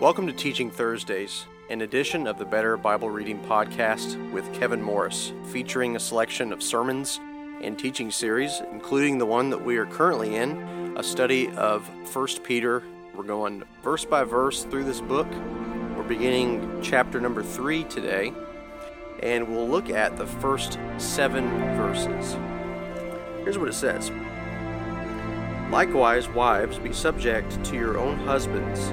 Welcome to Teaching Thursdays, an edition of the Better Bible Reading Podcast with Kevin Morris, featuring a selection of sermons and teaching series, including the one that we are currently in, a study of 1 Peter. We're going verse by verse through this book. We're beginning chapter number 3 today, and we'll look at the first seven verses. Here's what it says Likewise, wives, be subject to your own husbands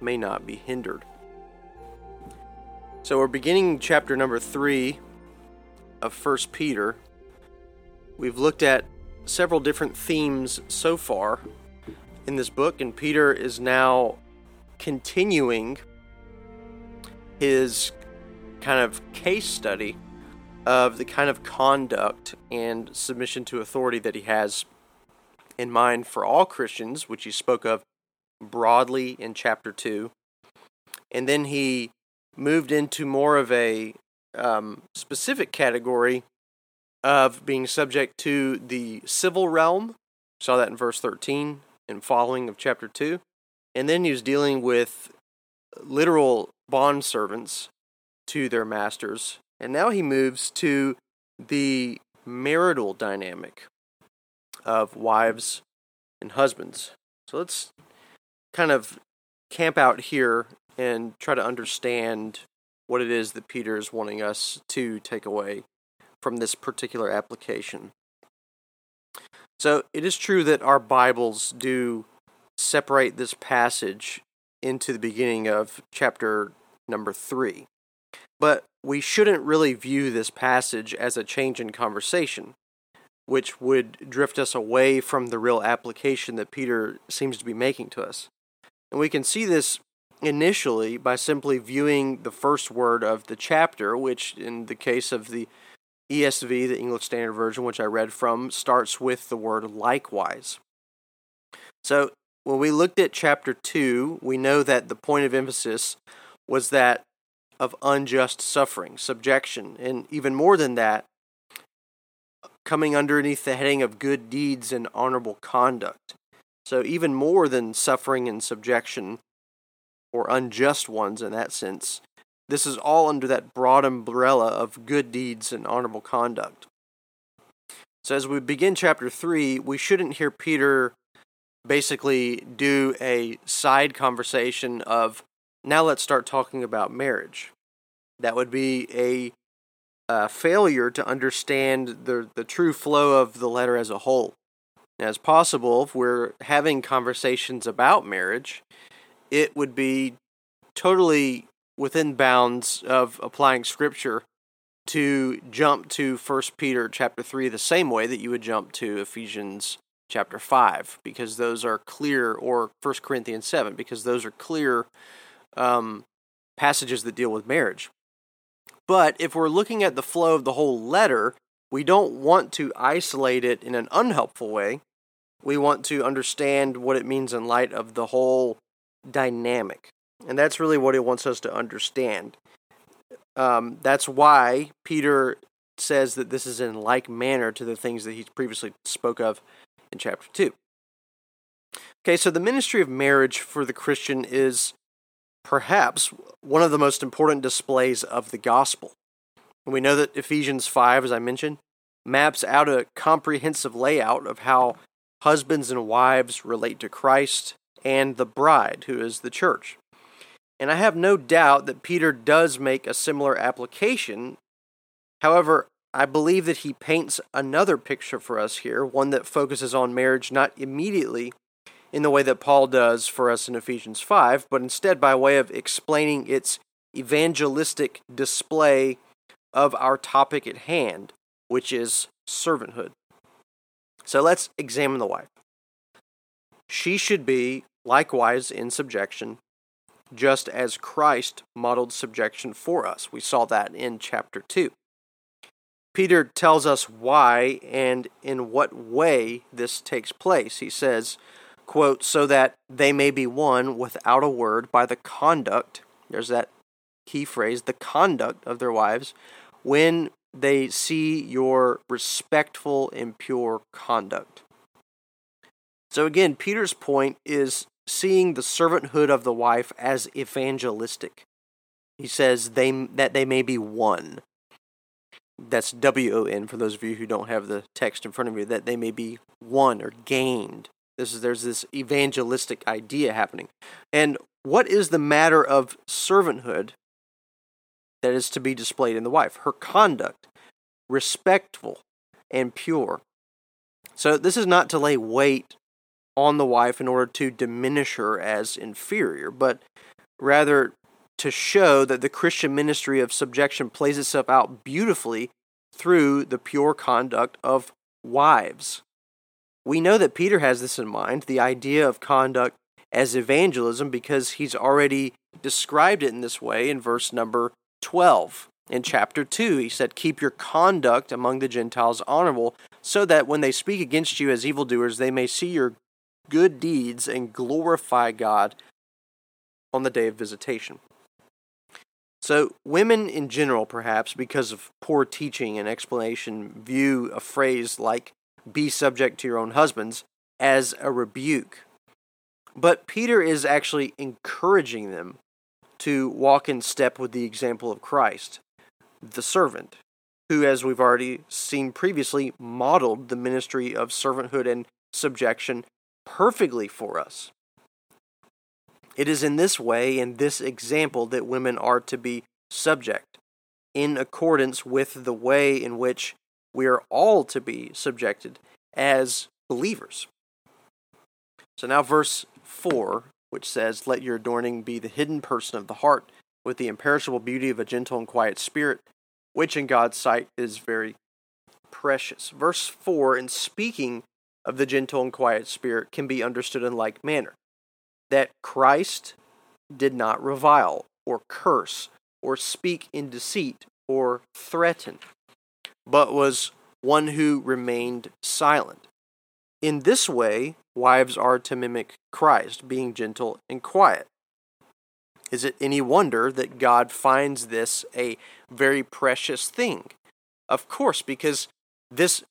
may not be hindered. So we're beginning chapter number 3 of 1 Peter. We've looked at several different themes so far in this book, and Peter is now continuing his kind of case study of the kind of conduct and submission to authority that he has in mind for all Christians, which he spoke of broadly in chapter 2. And then he moved into more of a um, specific category of being subject to the civil realm. Saw that in verse 13 and following of chapter 2. And then he was dealing with literal bond servants to their masters. And now he moves to the marital dynamic of wives and husbands. So let's kind of camp out here and try to understand what it is that Peter is wanting us to take away from this particular application. So, it is true that our Bibles do separate this passage into the beginning of chapter number 3. But we shouldn't really view this passage as a change in conversation, which would drift us away from the real application that Peter seems to be making to us. And we can see this initially by simply viewing the first word of the chapter, which in the case of the ESV, the English Standard Version, which I read from, starts with the word likewise. So when we looked at chapter 2, we know that the point of emphasis was that of unjust suffering, subjection, and even more than that, coming underneath the heading of good deeds and honorable conduct. So, even more than suffering and subjection, or unjust ones in that sense, this is all under that broad umbrella of good deeds and honorable conduct. So, as we begin chapter 3, we shouldn't hear Peter basically do a side conversation of, now let's start talking about marriage. That would be a, a failure to understand the, the true flow of the letter as a whole as possible, if we're having conversations about marriage, it would be totally within bounds of applying scripture to jump to 1 Peter chapter 3 the same way that you would jump to Ephesians chapter 5 because those are clear or 1 Corinthians 7 because those are clear um, passages that deal with marriage. But if we're looking at the flow of the whole letter, we don't want to isolate it in an unhelpful way we want to understand what it means in light of the whole dynamic. And that's really what he wants us to understand. Um, that's why Peter says that this is in like manner to the things that he previously spoke of in chapter 2. Okay, so the ministry of marriage for the Christian is perhaps one of the most important displays of the gospel. And we know that Ephesians 5, as I mentioned, maps out a comprehensive layout of how husbands and wives relate to Christ and the bride, who is the church. And I have no doubt that Peter does make a similar application. However, I believe that he paints another picture for us here, one that focuses on marriage not immediately in the way that Paul does for us in Ephesians 5, but instead by way of explaining its evangelistic display of our topic at hand, which is servanthood. So let's examine the wife. She should be likewise in subjection, just as Christ modeled subjection for us. We saw that in chapter 2. Peter tells us why and in what way this takes place. He says, quote, so that they may be won without a word by the conduct, there's that key phrase, the conduct of their wives, when they see your respectful and pure conduct. So again, Peter's point is seeing the servanthood of the wife as evangelistic. He says they that they may be won. That's W O N for those of you who don't have the text in front of you. That they may be won or gained this is there's this evangelistic idea happening. And what is the matter of servanthood that is to be displayed in the wife? Her conduct, respectful and pure. So this is not to lay weight on the wife in order to diminish her as inferior, but rather to show that the Christian ministry of subjection plays itself out beautifully through the pure conduct of wives. We know that Peter has this in mind, the idea of conduct as evangelism, because he's already described it in this way in verse number 12. In chapter 2, he said, Keep your conduct among the Gentiles honorable, so that when they speak against you as evildoers, they may see your good deeds and glorify God on the day of visitation. So, women in general, perhaps because of poor teaching and explanation, view a phrase like be subject to your own husbands as a rebuke. But Peter is actually encouraging them to walk in step with the example of Christ, the servant, who, as we've already seen previously, modeled the ministry of servanthood and subjection perfectly for us. It is in this way, in this example, that women are to be subject, in accordance with the way in which we are all to be subjected as believers. So now, verse 4, which says, Let your adorning be the hidden person of the heart, with the imperishable beauty of a gentle and quiet spirit, which in God's sight is very precious. Verse 4, in speaking of the gentle and quiet spirit, can be understood in like manner that Christ did not revile or curse or speak in deceit or threaten but was one who remained silent. In this way, wives are to mimic Christ, being gentle and quiet. Is it any wonder that God finds this a very precious thing? Of course, because this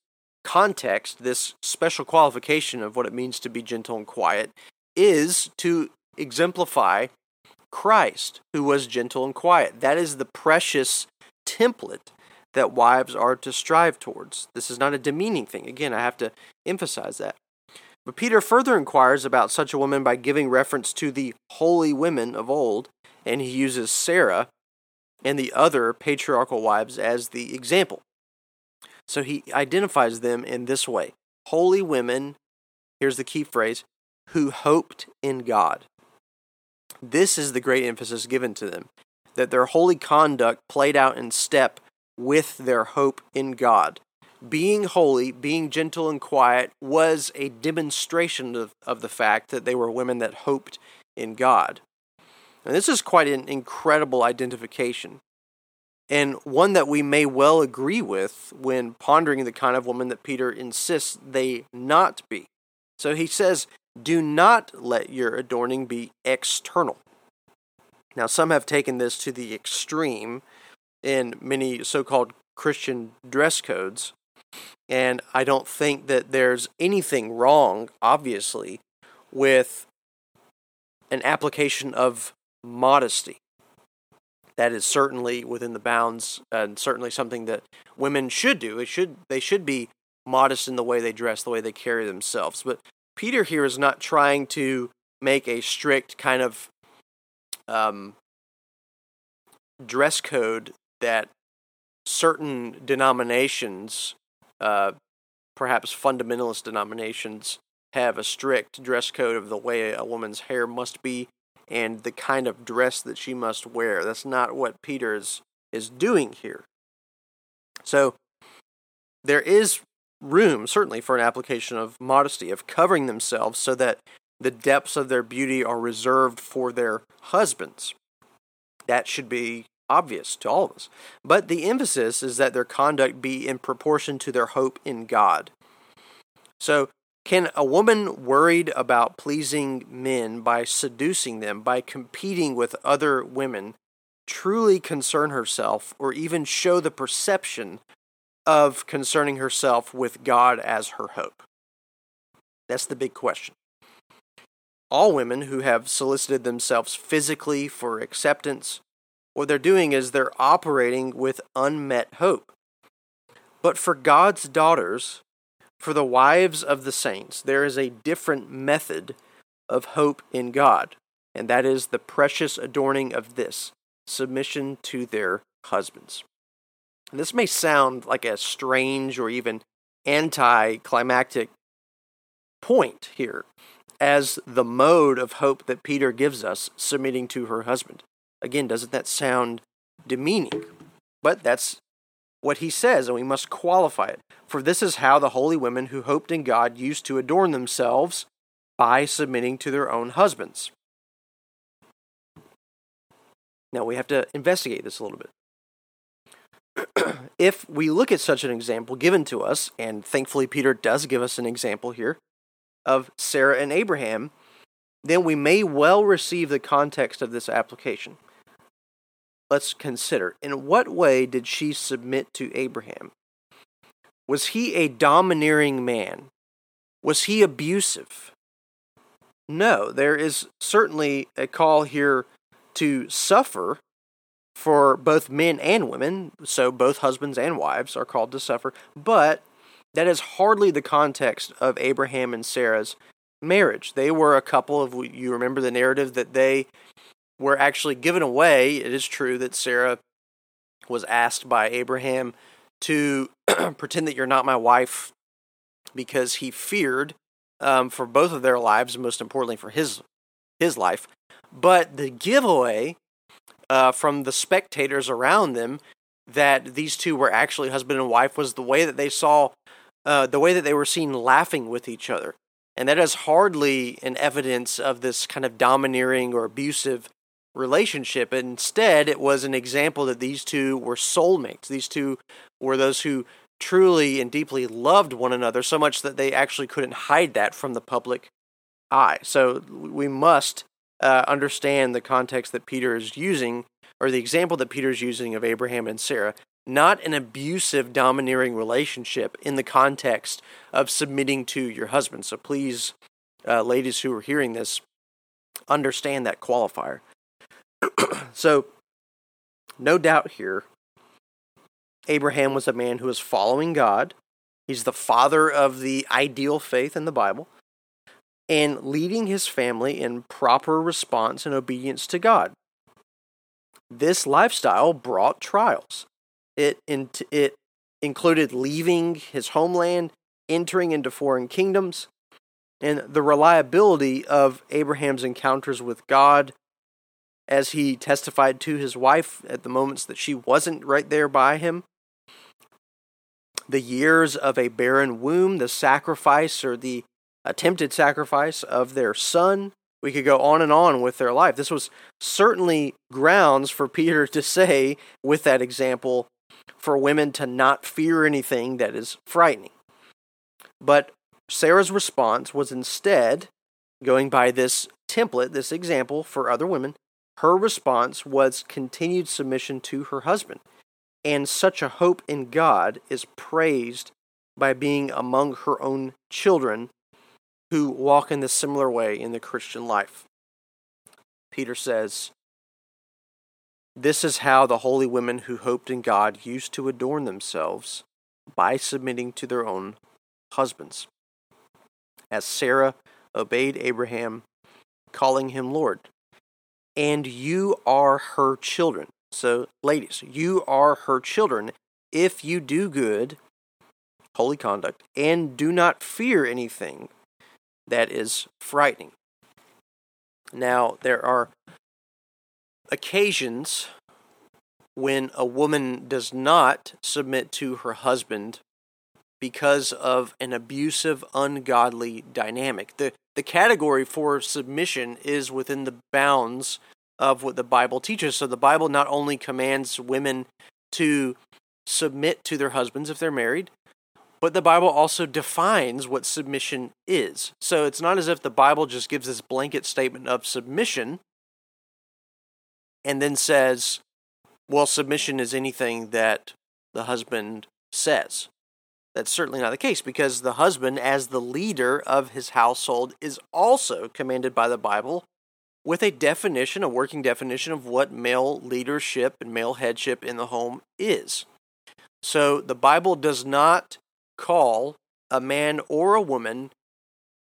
context, this special qualification of what it means to be gentle and quiet, is to exemplify Christ, who was gentle and quiet. That is the precious template that wives are to strive towards. This is not a demeaning thing. Again, I have to emphasize that. But Peter further inquires about such a woman by giving reference to the holy women of old, and he uses Sarah and the other patriarchal wives as the example. So he identifies them in this way holy women, here's the key phrase, who hoped in God. This is the great emphasis given to them, that their holy conduct played out in step with their hope in God. Being holy, being gentle and quiet was a demonstration of, of the fact that they were women that hoped in God. And this is quite an incredible identification, and one that we may well agree with when pondering the kind of woman that Peter insists they not be. So he says, Do not let your adorning be external. Now, some have taken this to the extreme in many so called Christian dress codes. And I don't think that there's anything wrong, obviously, with an application of modesty. That is certainly within the bounds and certainly something that women should do. It should they should be modest in the way they dress, the way they carry themselves. But Peter here is not trying to make a strict kind of um, dress code that certain denominations, uh, perhaps fundamentalist denominations, have a strict dress code of the way a woman's hair must be and the kind of dress that she must wear. That's not what Peter is, is doing here. So there is room, certainly, for an application of modesty, of covering themselves so that the depths of their beauty are reserved for their husbands. That should be obvious to all of us. But the emphasis is that their conduct be in proportion to their hope in God. So, can a woman worried about pleasing men by seducing them, by competing with other women, truly concern herself or even show the perception of concerning herself with God as her hope? That's the big question. All women who have solicited themselves physically for acceptance, what they're doing is they're operating with unmet hope. But for God's daughters, for the wives of the saints, there is a different method of hope in God, and that is the precious adorning of this submission to their husbands. And this may sound like a strange or even anticlimactic point here as the mode of hope that Peter gives us submitting to her husband. Again, doesn't that sound demeaning? But that's what he says, and we must qualify it. For this is how the holy women who hoped in God used to adorn themselves by submitting to their own husbands. Now we have to investigate this a little bit. if we look at such an example given to us, and thankfully Peter does give us an example here of Sarah and Abraham, then we may well receive the context of this application let's consider in what way did she submit to Abraham? Was he a domineering man? Was he abusive? No, there is certainly a call here to suffer for both men and women, so both husbands and wives are called to suffer, but that is hardly the context of Abraham and Sarah's marriage. They were a couple of you remember the narrative that they were actually given away. It is true that Sarah was asked by Abraham to pretend that you're not my wife because he feared um, for both of their lives, most importantly for his his life. But the giveaway uh, from the spectators around them that these two were actually husband and wife was the way that they saw uh, the way that they were seen laughing with each other. And that is hardly an evidence of this kind of domineering or abusive relationship. Instead, it was an example that these two were soulmates. These two were those who truly and deeply loved one another so much that they actually couldn't hide that from the public eye. So we must uh, understand the context that Peter is using, or the example that Peter is using of Abraham and Sarah, not an abusive, domineering relationship in the context of submitting to your husband. So please, uh, ladies who are hearing this, understand that qualifier. So, no doubt here, Abraham was a man who was following God. He's the father of the ideal faith in the Bible and leading his family in proper response and obedience to God. This lifestyle brought trials. It, it included leaving his homeland, entering into foreign kingdoms, and the reliability of Abraham's encounters with God as he testified to his wife at the moments that she wasn't right there by him. The years of a barren womb, the sacrifice or the attempted sacrifice of their son. We could go on and on with their life. This was certainly grounds for Peter to say, with that example, for women to not fear anything that is frightening. But Sarah's response was instead, going by this template, this example for other women, her response was continued submission to her husband. And such a hope in God is praised by being among her own children who walk in the similar way in the Christian life. Peter says, This is how the holy women who hoped in God used to adorn themselves by submitting to their own husbands. As Sarah obeyed Abraham, calling him Lord, and you are her children. So, ladies, you are her children if you do good, holy conduct, and do not fear anything that is frightening. Now, there are occasions when a woman does not submit to her husband because of an abusive, ungodly dynamic. The, the category for submission is within the bounds of what the Bible teaches. So the Bible not only commands women to submit to their husbands if they're married, but the Bible also defines what submission is. So it's not as if the Bible just gives this blanket statement of submission and then says, well, submission is anything that the husband says. That's certainly not the case because the husband, as the leader of his household, is also commanded by the Bible with a definition, a working definition of what male leadership and male headship in the home is. So the Bible does not call a man or a woman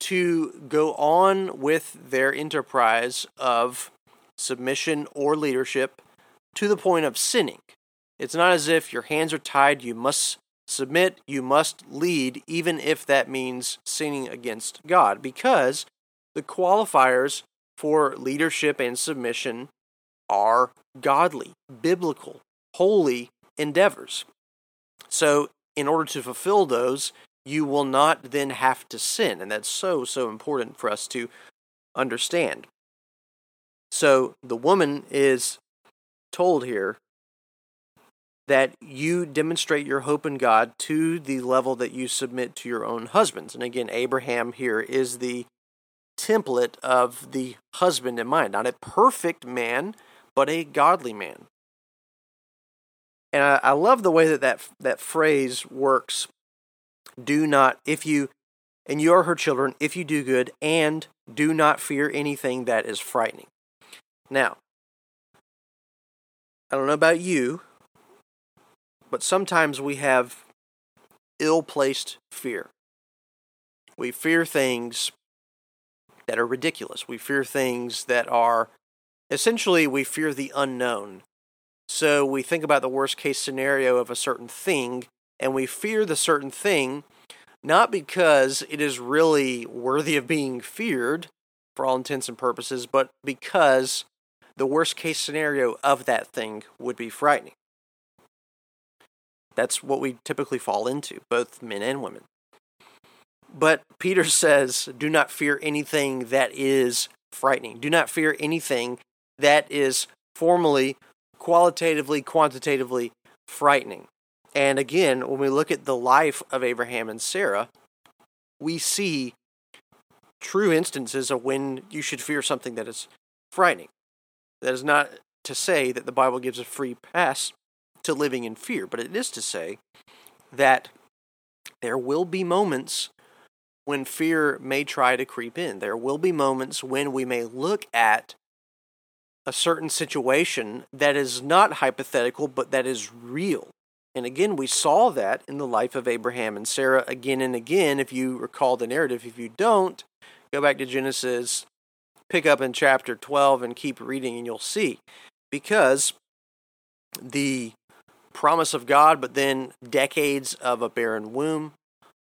to go on with their enterprise of submission or leadership to the point of sinning. It's not as if your hands are tied, you must submit, you must lead, even if that means sinning against God, because the qualifiers for leadership and submission are godly, biblical, holy endeavors. So, in order to fulfill those, you will not then have to sin. And that's so, so important for us to understand. So, the woman is told here that you demonstrate your hope in God to the level that you submit to your own husbands. And again, Abraham here is the template of the husband in mind, not a perfect man, but a godly man. And I, I love the way that, that that phrase works. Do not, if you, and you are her children, if you do good, and do not fear anything that is frightening. Now, I don't know about you, but sometimes we have ill placed fear. We fear things that are ridiculous. We fear things that are essentially, we fear the unknown. So we think about the worst case scenario of a certain thing, and we fear the certain thing not because it is really worthy of being feared for all intents and purposes, but because the worst case scenario of that thing would be frightening. That's what we typically fall into, both men and women. But Peter says, Do not fear anything that is frightening. Do not fear anything that is formally, qualitatively, quantitatively frightening. And again, when we look at the life of Abraham and Sarah, we see true instances of when you should fear something that is frightening. That is not to say that the Bible gives a free pass to living in fear, but it is to say that there will be moments when fear may try to creep in. There will be moments when we may look at a certain situation that is not hypothetical, but that is real. And again, we saw that in the life of Abraham and Sarah again and again. If you recall the narrative, if you don't, go back to Genesis pick up in chapter 12 and keep reading, and you'll see. Because the promise of God, but then decades of a barren womb,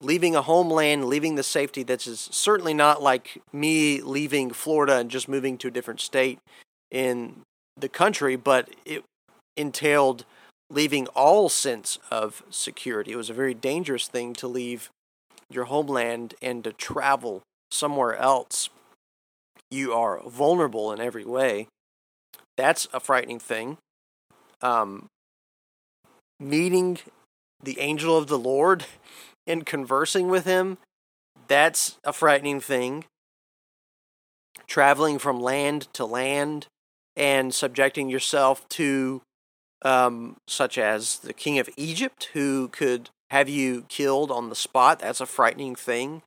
leaving a homeland, leaving the safety that's certainly not like me leaving Florida and just moving to a different state in the country, but it entailed leaving all sense of security. It was a very dangerous thing to leave your homeland and to travel somewhere else you are vulnerable in every way. That's a frightening thing. Um, meeting the angel of the Lord and conversing with him, that's a frightening thing. Traveling from land to land and subjecting yourself to, um, such as the king of Egypt, who could have you killed on the spot, that's a frightening thing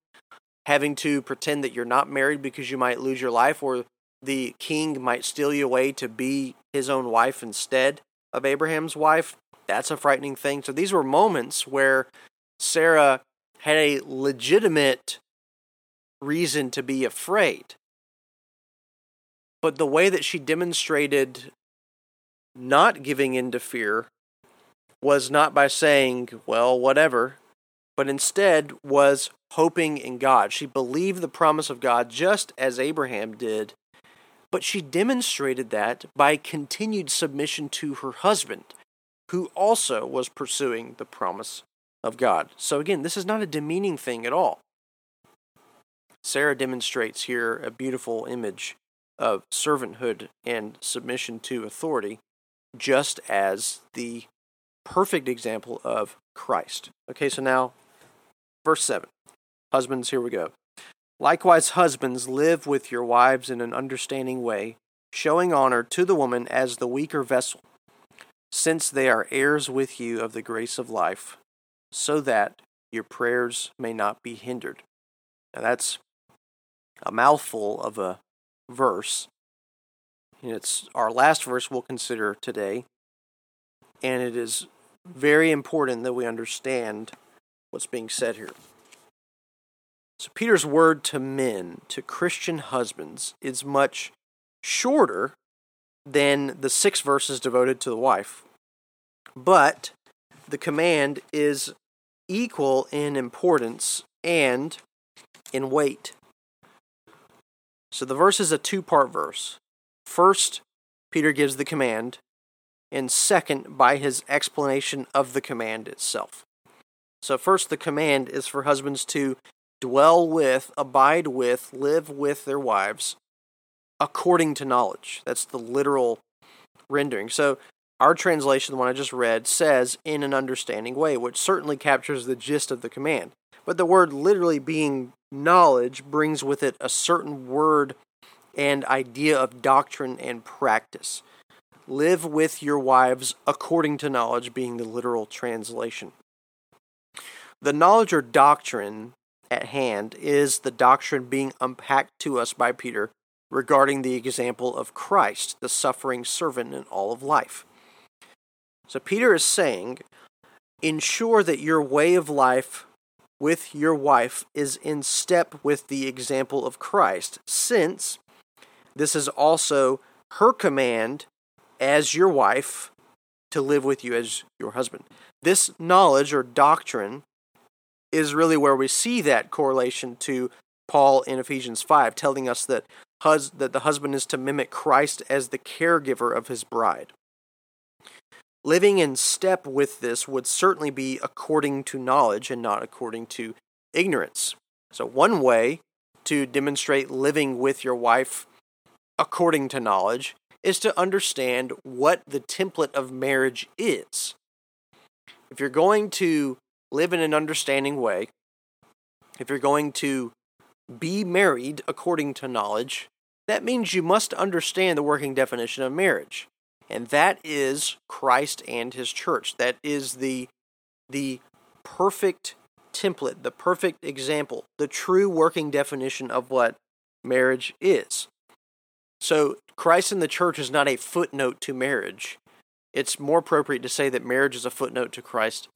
having to pretend that you're not married because you might lose your life, or the king might steal you away to be his own wife instead of Abraham's wife. That's a frightening thing. So these were moments where Sarah had a legitimate reason to be afraid. But the way that she demonstrated not giving in to fear was not by saying, well, whatever, but instead was hoping in God. She believed the promise of God just as Abraham did, but she demonstrated that by continued submission to her husband, who also was pursuing the promise of God. So, again, this is not a demeaning thing at all. Sarah demonstrates here a beautiful image of servanthood and submission to authority, just as the perfect example of Christ. Okay, so now, verse 7. Husbands, here we go. Likewise, husbands, live with your wives in an understanding way, showing honor to the woman as the weaker vessel, since they are heirs with you of the grace of life, so that your prayers may not be hindered. Now, that's a mouthful of a verse. It's our last verse we'll consider today, and it is very important that we understand what's being said here. So, Peter's word to men, to Christian husbands, is much shorter than the six verses devoted to the wife. But the command is equal in importance and in weight. So the verse is a two part verse. First, Peter gives the command, and second, by his explanation of the command itself. So, first, the command is for husbands to dwell with, abide with, live with their wives according to knowledge. That's the literal rendering. So, our translation, the one I just read, says in an understanding way, which certainly captures the gist of the command. But the word literally being knowledge brings with it a certain word and idea of doctrine and practice. Live with your wives according to knowledge, being the literal translation. The knowledge or doctrine at hand is the doctrine being unpacked to us by Peter regarding the example of Christ, the suffering servant in all of life. So Peter is saying, ensure that your way of life with your wife is in step with the example of Christ, since this is also her command as your wife to live with you as your husband. This knowledge or doctrine is really where we see that correlation to Paul in Ephesians 5, telling us that, hus- that the husband is to mimic Christ as the caregiver of his bride. Living in step with this would certainly be according to knowledge and not according to ignorance. So, one way to demonstrate living with your wife according to knowledge is to understand what the template of marriage is. If you're going to live in an understanding way, if you're going to be married according to knowledge, that means you must understand the working definition of marriage and that is Christ and his church. That is the the perfect template, the perfect example, the true working definition of what marriage is. So, Christ and the church is not a footnote to marriage. It's more appropriate to say that marriage is a footnote to Christ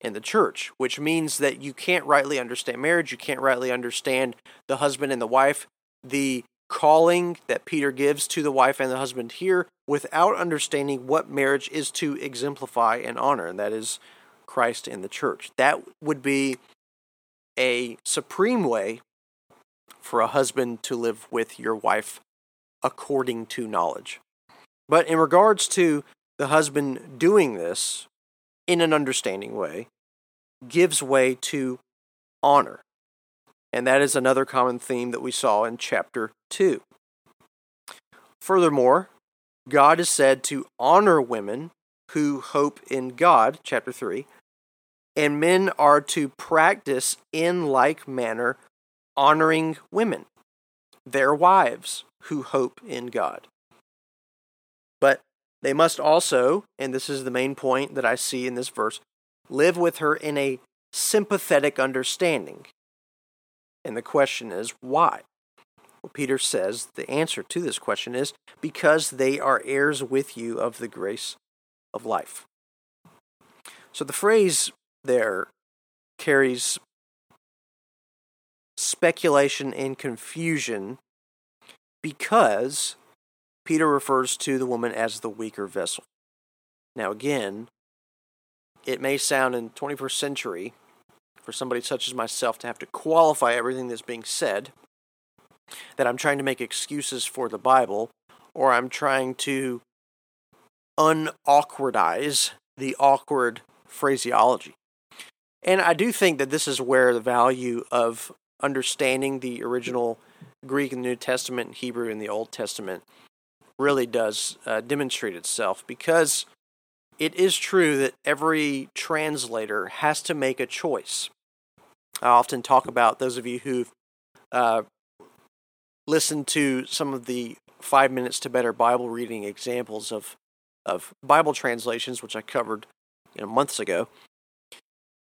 and the church, which means that you can't rightly understand marriage, you can't rightly understand the husband and the wife, the calling that Peter gives to the wife and the husband here without understanding what marriage is to exemplify and honor, and that is Christ in the church. That would be a supreme way for a husband to live with your wife according to knowledge. But in regards to the husband doing this in an understanding way, gives way to honor. And that is another common theme that we saw in chapter 2. Furthermore, God is said to honor women who hope in God, chapter 3, and men are to practice in like manner honoring women, their wives who hope in God. But they must also, and this is the main point that I see in this verse, live with her in a sympathetic understanding. And the question is, why? Well, Peter says the answer to this question is because they are heirs with you of the grace of life. So the phrase there carries speculation and confusion because Peter refers to the woman as the weaker vessel. Now, again, it may sound in 21st century for somebody such as myself to have to qualify everything that's being said that I'm trying to make excuses for the Bible or I'm trying to unawkwardize the awkward phraseology. And I do think that this is where the value of understanding the original Greek the New Testament and Hebrew in the Old Testament really does uh, demonstrate itself because it is true that every translator has to make a choice. I often talk about those of you who've uh, listened to some of the five minutes to better Bible reading examples of of Bible translations, which I covered you know, months ago.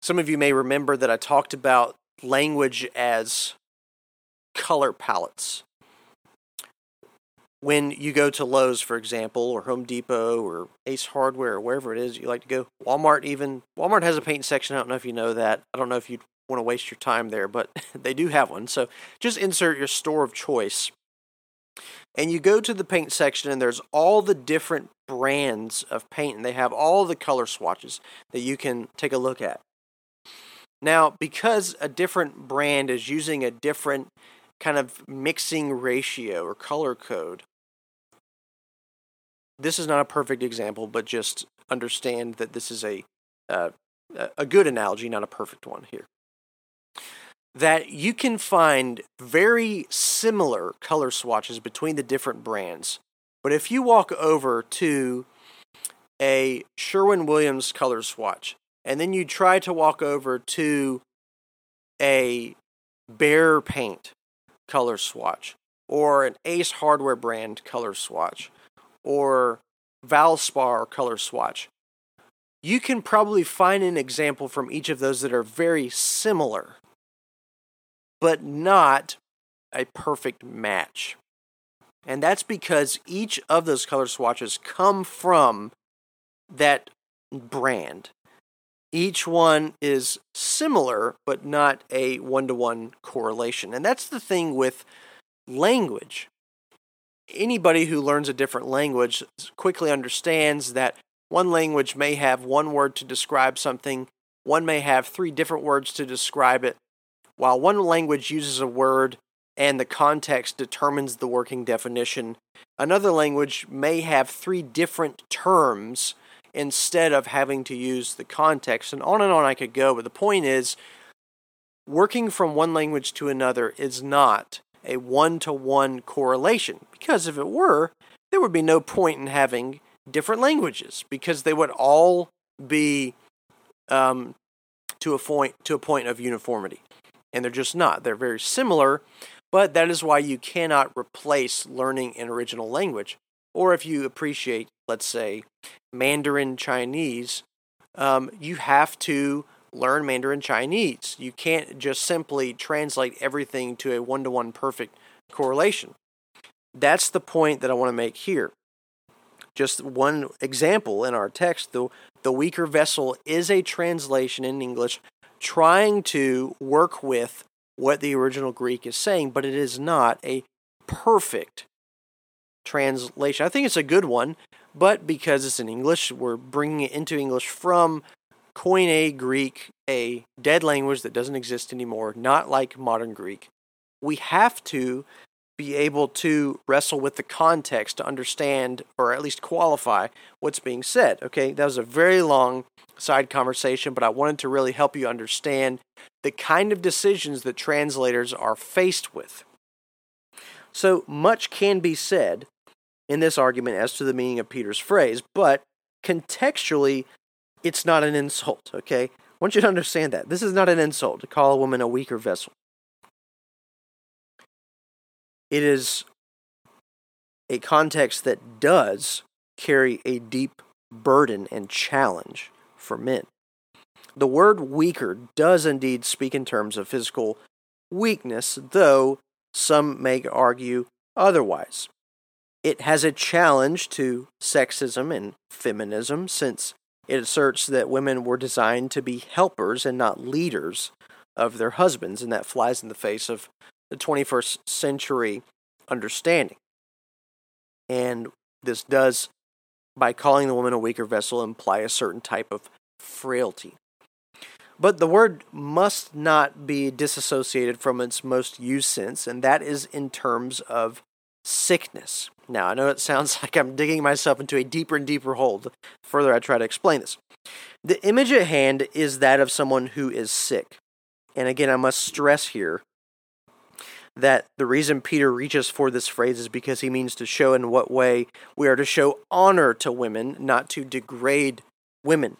Some of you may remember that I talked about language as color palettes. When you go to Lowe's, for example, or Home Depot, or Ace Hardware, or wherever it is you like to go, Walmart even, Walmart has a paint section. I don't know if you know that. I don't know if you'd want to waste your time there, but they do have one. So just insert your store of choice. And you go to the paint section, and there's all the different brands of paint, and they have all the color swatches that you can take a look at. Now, because a different brand is using a different kind of mixing ratio or color code, this is not a perfect example, but just understand that this is a uh, a good analogy, not a perfect one here. That you can find very similar color swatches between the different brands, but if you walk over to a Sherwin Williams color swatch and then you try to walk over to a Behr paint color swatch or an Ace Hardware brand color swatch or Valspar color swatch, you can probably find an example from each of those that are very similar, but not a perfect match. And that's because each of those color swatches come from that brand. Each one is similar, but not a one to one correlation. And that's the thing with language. Anybody who learns a different language quickly understands that one language may have one word to describe something, one may have three different words to describe it. While one language uses a word and the context determines the working definition, another language may have three different terms instead of having to use the context. And on and on I could go, but the point is working from one language to another is not a one to one correlation, because if it were, there would be no point in having different languages because they would all be um, to a point to a point of uniformity, and they're just not. They're very similar, but that is why you cannot replace learning an original language. Or if you appreciate, let's say, Mandarin Chinese, um, you have to learn Mandarin Chinese. You can't just simply translate everything to a one to one perfect correlation. That's the point that I want to make here. Just one example in our text, the, the weaker vessel is a translation in English trying to work with what the original Greek is saying, but it is not a perfect translation. I think it's a good one, but because it's in English, we're bringing it into English from Koine Greek, a dead language that doesn't exist anymore, not like modern Greek. We have to be able to wrestle with the context to understand or at least qualify what's being said. Okay, that was a very long side conversation, but I wanted to really help you understand the kind of decisions that translators are faced with. So much can be said in this argument as to the meaning of Peter's phrase, but contextually, it's not an insult, okay? I want you to understand that. This is not an insult to call a woman a weaker vessel. It is a context that does carry a deep burden and challenge for men. The word weaker does indeed speak in terms of physical weakness, though some may argue otherwise. It has a challenge to sexism and feminism since it asserts that women were designed to be helpers and not leaders of their husbands, and that flies in the face of the 21st century understanding. And this does, by calling the woman a weaker vessel, imply a certain type of frailty. But the word must not be disassociated from its most used sense, and that is in terms of sickness. Now, I know it sounds like I'm digging myself into a deeper and deeper hole the further I try to explain this. The image at hand is that of someone who is sick. And again, I must stress here that the reason Peter reaches for this phrase is because he means to show in what way we are to show honor to women, not to degrade women.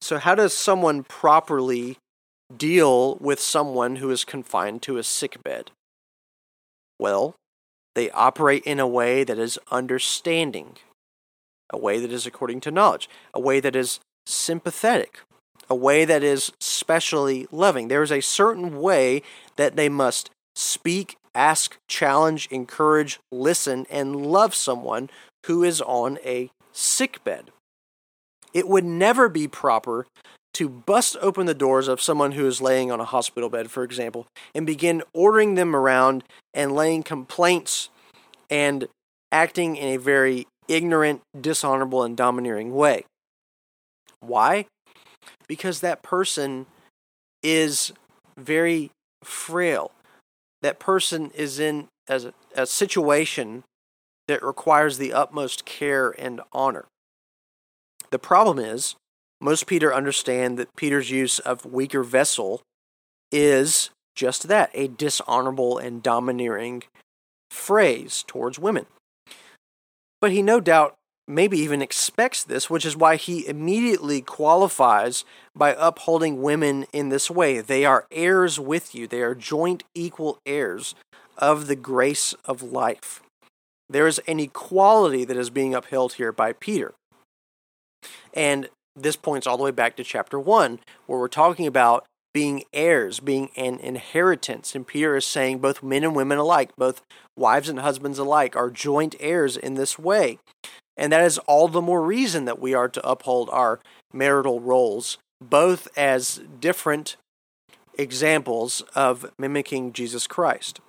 So, how does someone properly deal with someone who is confined to a sick bed? Well, they operate in a way that is understanding, a way that is according to knowledge, a way that is sympathetic, a way that is specially loving. There is a certain way that they must speak, ask, challenge, encourage, listen, and love someone who is on a sick bed. It would never be proper to bust open the doors of someone who is laying on a hospital bed, for example, and begin ordering them around and laying complaints and acting in a very ignorant, dishonorable, and domineering way. Why? Because that person is very frail. That person is in as a, a situation that requires the utmost care and honor. The problem is, most Peter understand that Peter's use of weaker vessel is just that a dishonorable and domineering phrase towards women. But he no doubt maybe even expects this, which is why he immediately qualifies by upholding women in this way. They are heirs with you, they are joint equal heirs of the grace of life. There is an equality that is being upheld here by Peter. And this points all the way back to chapter 1, where we're talking about being heirs, being an inheritance. And Peter is saying both men and women alike, both wives and husbands alike, are joint heirs in this way. And that is all the more reason that we are to uphold our marital roles, both as different examples of mimicking Jesus Christ.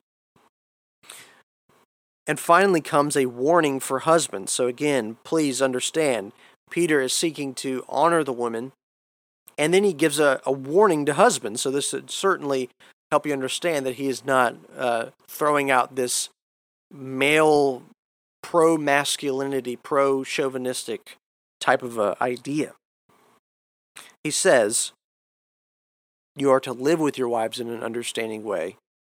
And finally comes a warning for husbands. So, again, please understand, Peter is seeking to honor the woman, and then he gives a, a warning to husbands. So, this would certainly help you understand that he is not uh, throwing out this male pro masculinity, pro chauvinistic type of a idea. He says, You are to live with your wives in an understanding way,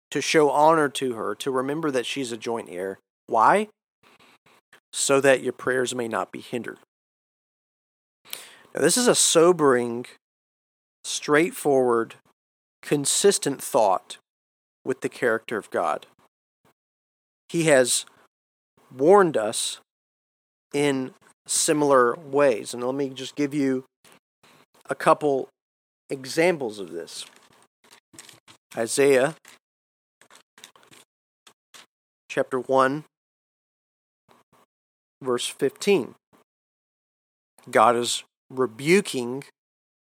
to show honor to her, to remember that she's a joint heir. Why? So that your prayers may not be hindered. Now, this is a sobering, straightforward, consistent thought with the character of God. He has warned us in similar ways. And let me just give you a couple examples of this. Isaiah chapter 1, verse 15. God is rebuking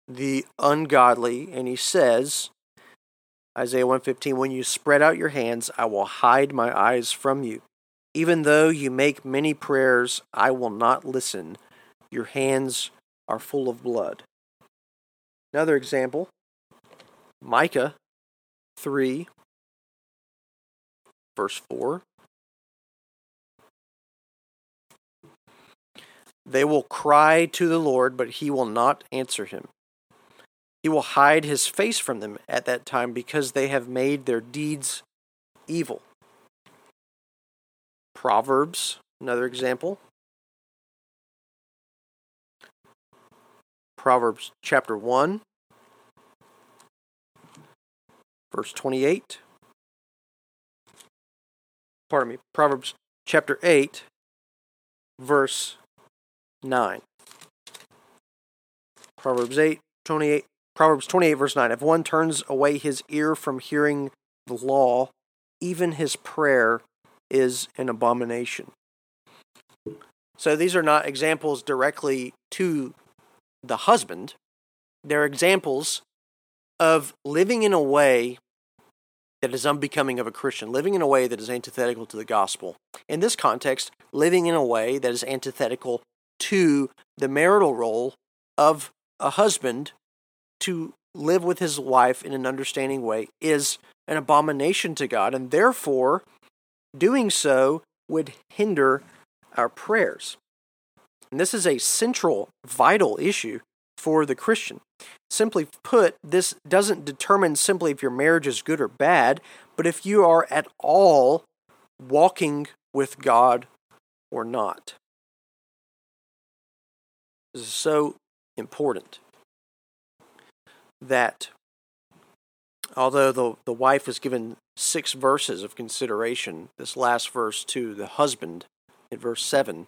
the ungodly, and he says, Isaiah 115, When you spread out your hands, I will hide my eyes from you. Even though you make many prayers, I will not listen. Your hands are full of blood. Another example Micah 3, verse 4. They will cry to the Lord, but he will not answer him. He will hide his face from them at that time because they have made their deeds evil. Proverbs, another example. Proverbs chapter 1, verse 28. Pardon me, Proverbs chapter 8, verse 9. Proverbs 8, 28, Proverbs 28, verse 9. If one turns away his ear from hearing the law, even his prayer is an abomination. So these are not examples directly to the husband, they're examples of living in a way that is unbecoming of a Christian, living in a way that is antithetical to the gospel. In this context, living in a way that is antithetical to the marital role of a husband to live with his wife in an understanding way is an abomination to God, and therefore, doing so would hinder our prayers. And this is a central, vital issue for the Christian. Simply put, this doesn't determine simply if your marriage is good or bad, but if you are at all walking with God or not. This is so important that although the, the wife is given six verses of consideration, this last verse to the husband in verse 7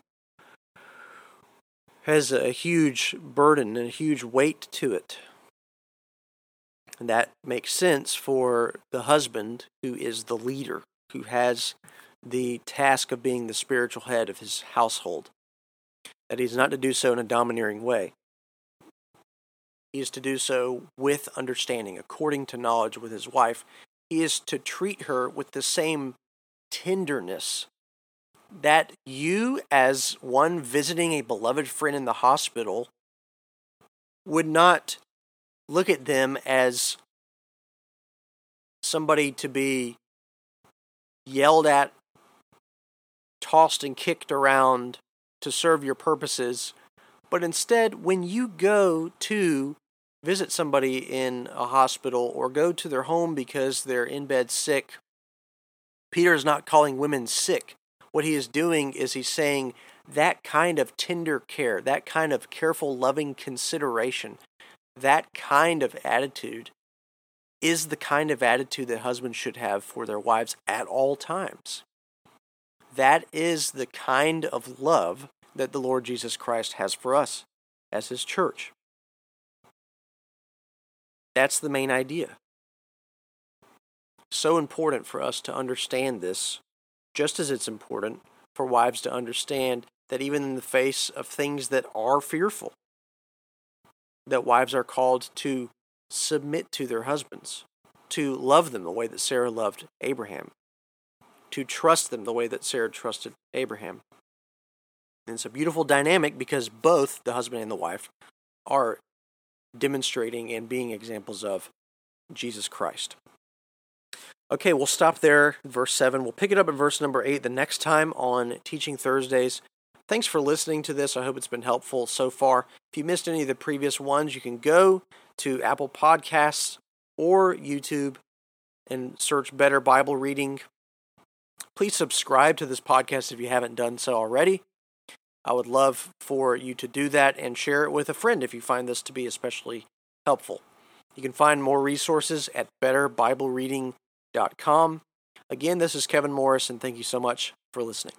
has a huge burden and a huge weight to it. And that makes sense for the husband who is the leader, who has the task of being the spiritual head of his household. That he's not to do so in a domineering way. He is to do so with understanding, according to knowledge with his wife. Is to treat her with the same tenderness that you, as one visiting a beloved friend in the hospital, would not look at them as somebody to be yelled at, tossed and kicked around to serve your purposes, but instead, when you go to visit somebody in a hospital or go to their home because they're in bed sick, Peter is not calling women sick what he is doing is he's saying that kind of tender care, that kind of careful, loving consideration, that kind of attitude is the kind of attitude that husbands should have for their wives at all times. That is the kind of love that the Lord Jesus Christ has for us as his church. That's the main idea. So important for us to understand this just as it's important for wives to understand that even in the face of things that are fearful, that wives are called to submit to their husbands, to love them the way that Sarah loved Abraham, to trust them the way that Sarah trusted Abraham. And it's a beautiful dynamic because both the husband and the wife are demonstrating and being examples of Jesus Christ. Okay, we'll stop there, verse 7. We'll pick it up at verse number 8 the next time on Teaching Thursdays. Thanks for listening to this. I hope it's been helpful so far. If you missed any of the previous ones, you can go to Apple Podcasts or YouTube and search Better Bible Reading. Please subscribe to this podcast if you haven't done so already. I would love for you to do that and share it with a friend if you find this to be especially helpful. You can find more resources at betterbiblereading.com. Again, this is Kevin Morris, and thank you so much for listening.